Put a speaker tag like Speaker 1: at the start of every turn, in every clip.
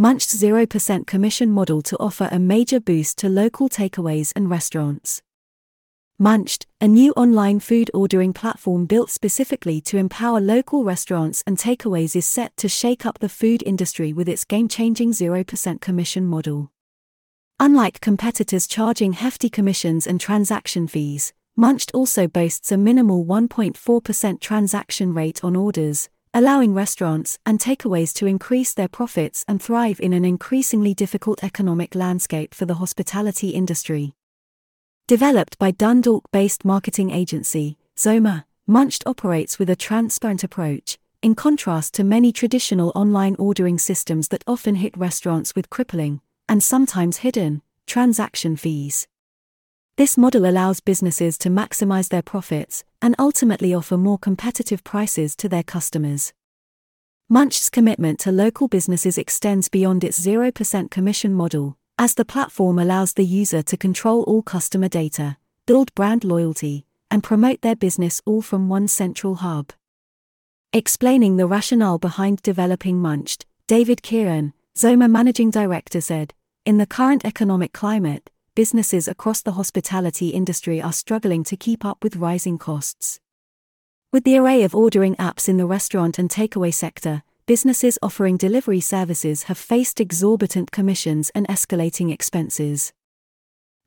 Speaker 1: munchd's 0% commission model to offer a major boost to local takeaways and restaurants. munchd, a new online food ordering platform built specifically to empower local restaurants and takeaways, is set to shake up the food industry with its game changing 0% commission model. Unlike competitors charging hefty commissions and transaction fees, munchd also boasts a minimal 1.4% transaction rate on orders, allowing restaurants and takeaways to increase their profits and thrive in an increasingly difficult economic landscape for the hospitality industry. Developed by Dundalk based marketing agency, Zoma, munchd operates with a transparent approach, in contrast to many traditional online ordering systems that often hit restaurants with crippling, and sometimes hidden, transaction fees. This model allows businesses to maximize their profits and ultimately offer more competitive prices to their customers. munchd's commitment to local businesses extends beyond its 0% commission model, as the platform allows the user to control all customer data, build brand loyalty, and promote their business all from one central hub. Explaining the rationale behind developing munchd, David Kieran, Zoma managing director said, In the current economic climate, businesses across the hospitality industry are struggling to keep up with rising costs. With the array of ordering apps in the restaurant and takeaway sector, businesses offering delivery services have faced exorbitant commissions and escalating expenses.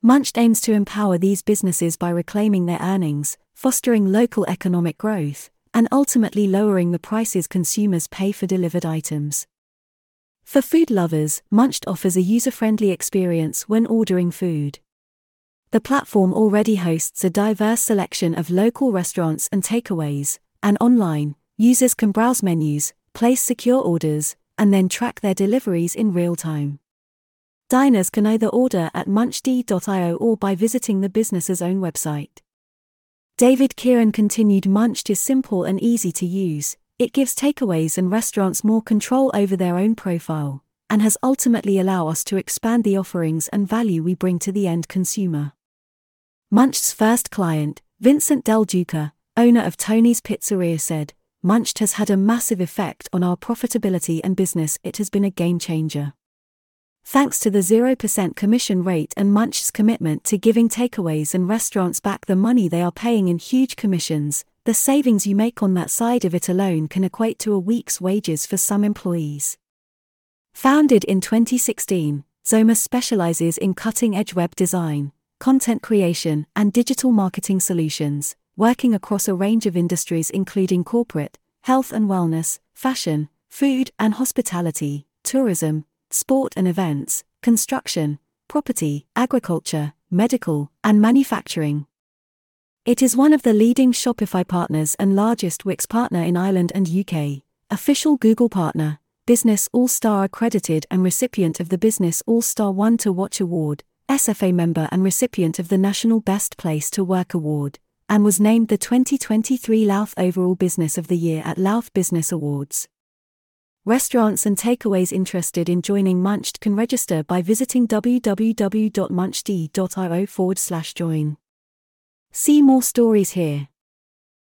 Speaker 1: munchd aims to empower these businesses by reclaiming their earnings, fostering local economic growth, and ultimately lowering the prices consumers pay for delivered items. For food lovers, munchd offers a user friendly experience when ordering food. The platform already hosts a diverse selection of local restaurants and takeaways, and online, users can browse menus, place secure orders, and then track their deliveries in real time. Diners can either order at munchd.io or by visiting the business's own website. David Kieran continued munchd is simple and easy to use, it gives takeaways and restaurants more control over their own profile, and has ultimately allowed us to expand the offerings and value we bring to the end consumer. munchd's first client, Vincent Del Duca, owner of Tony's Pizzeria said, munchd has had a massive effect on our profitability and business, it has been a game changer. Thanks to the 0% commission rate and munchd's commitment to giving takeaways and restaurants back the money they are paying in huge commissions, the savings you make on that side of it alone can equate to a week's wages for some employees. Founded in 2016, Zoma specializes in cutting edge web design, content creation, and digital marketing solutions working across a range of industries including corporate, health and wellness, fashion, food and hospitality, tourism, sport and events, construction, property, agriculture, medical, and manufacturing. It is one of the leading Shopify partners and largest Wix partner in Ireland and UK, official Google partner, Business All Star accredited and recipient of the Business All Star One to Watch Award, SFA member and recipient of the National Best Place to Work Award, and was named the 2023 Louth Overall Business of the Year at Louth Business Awards. Restaurants and takeaways interested in joining munchd can register by visiting www.munchd.io forward slash join. See more stories here.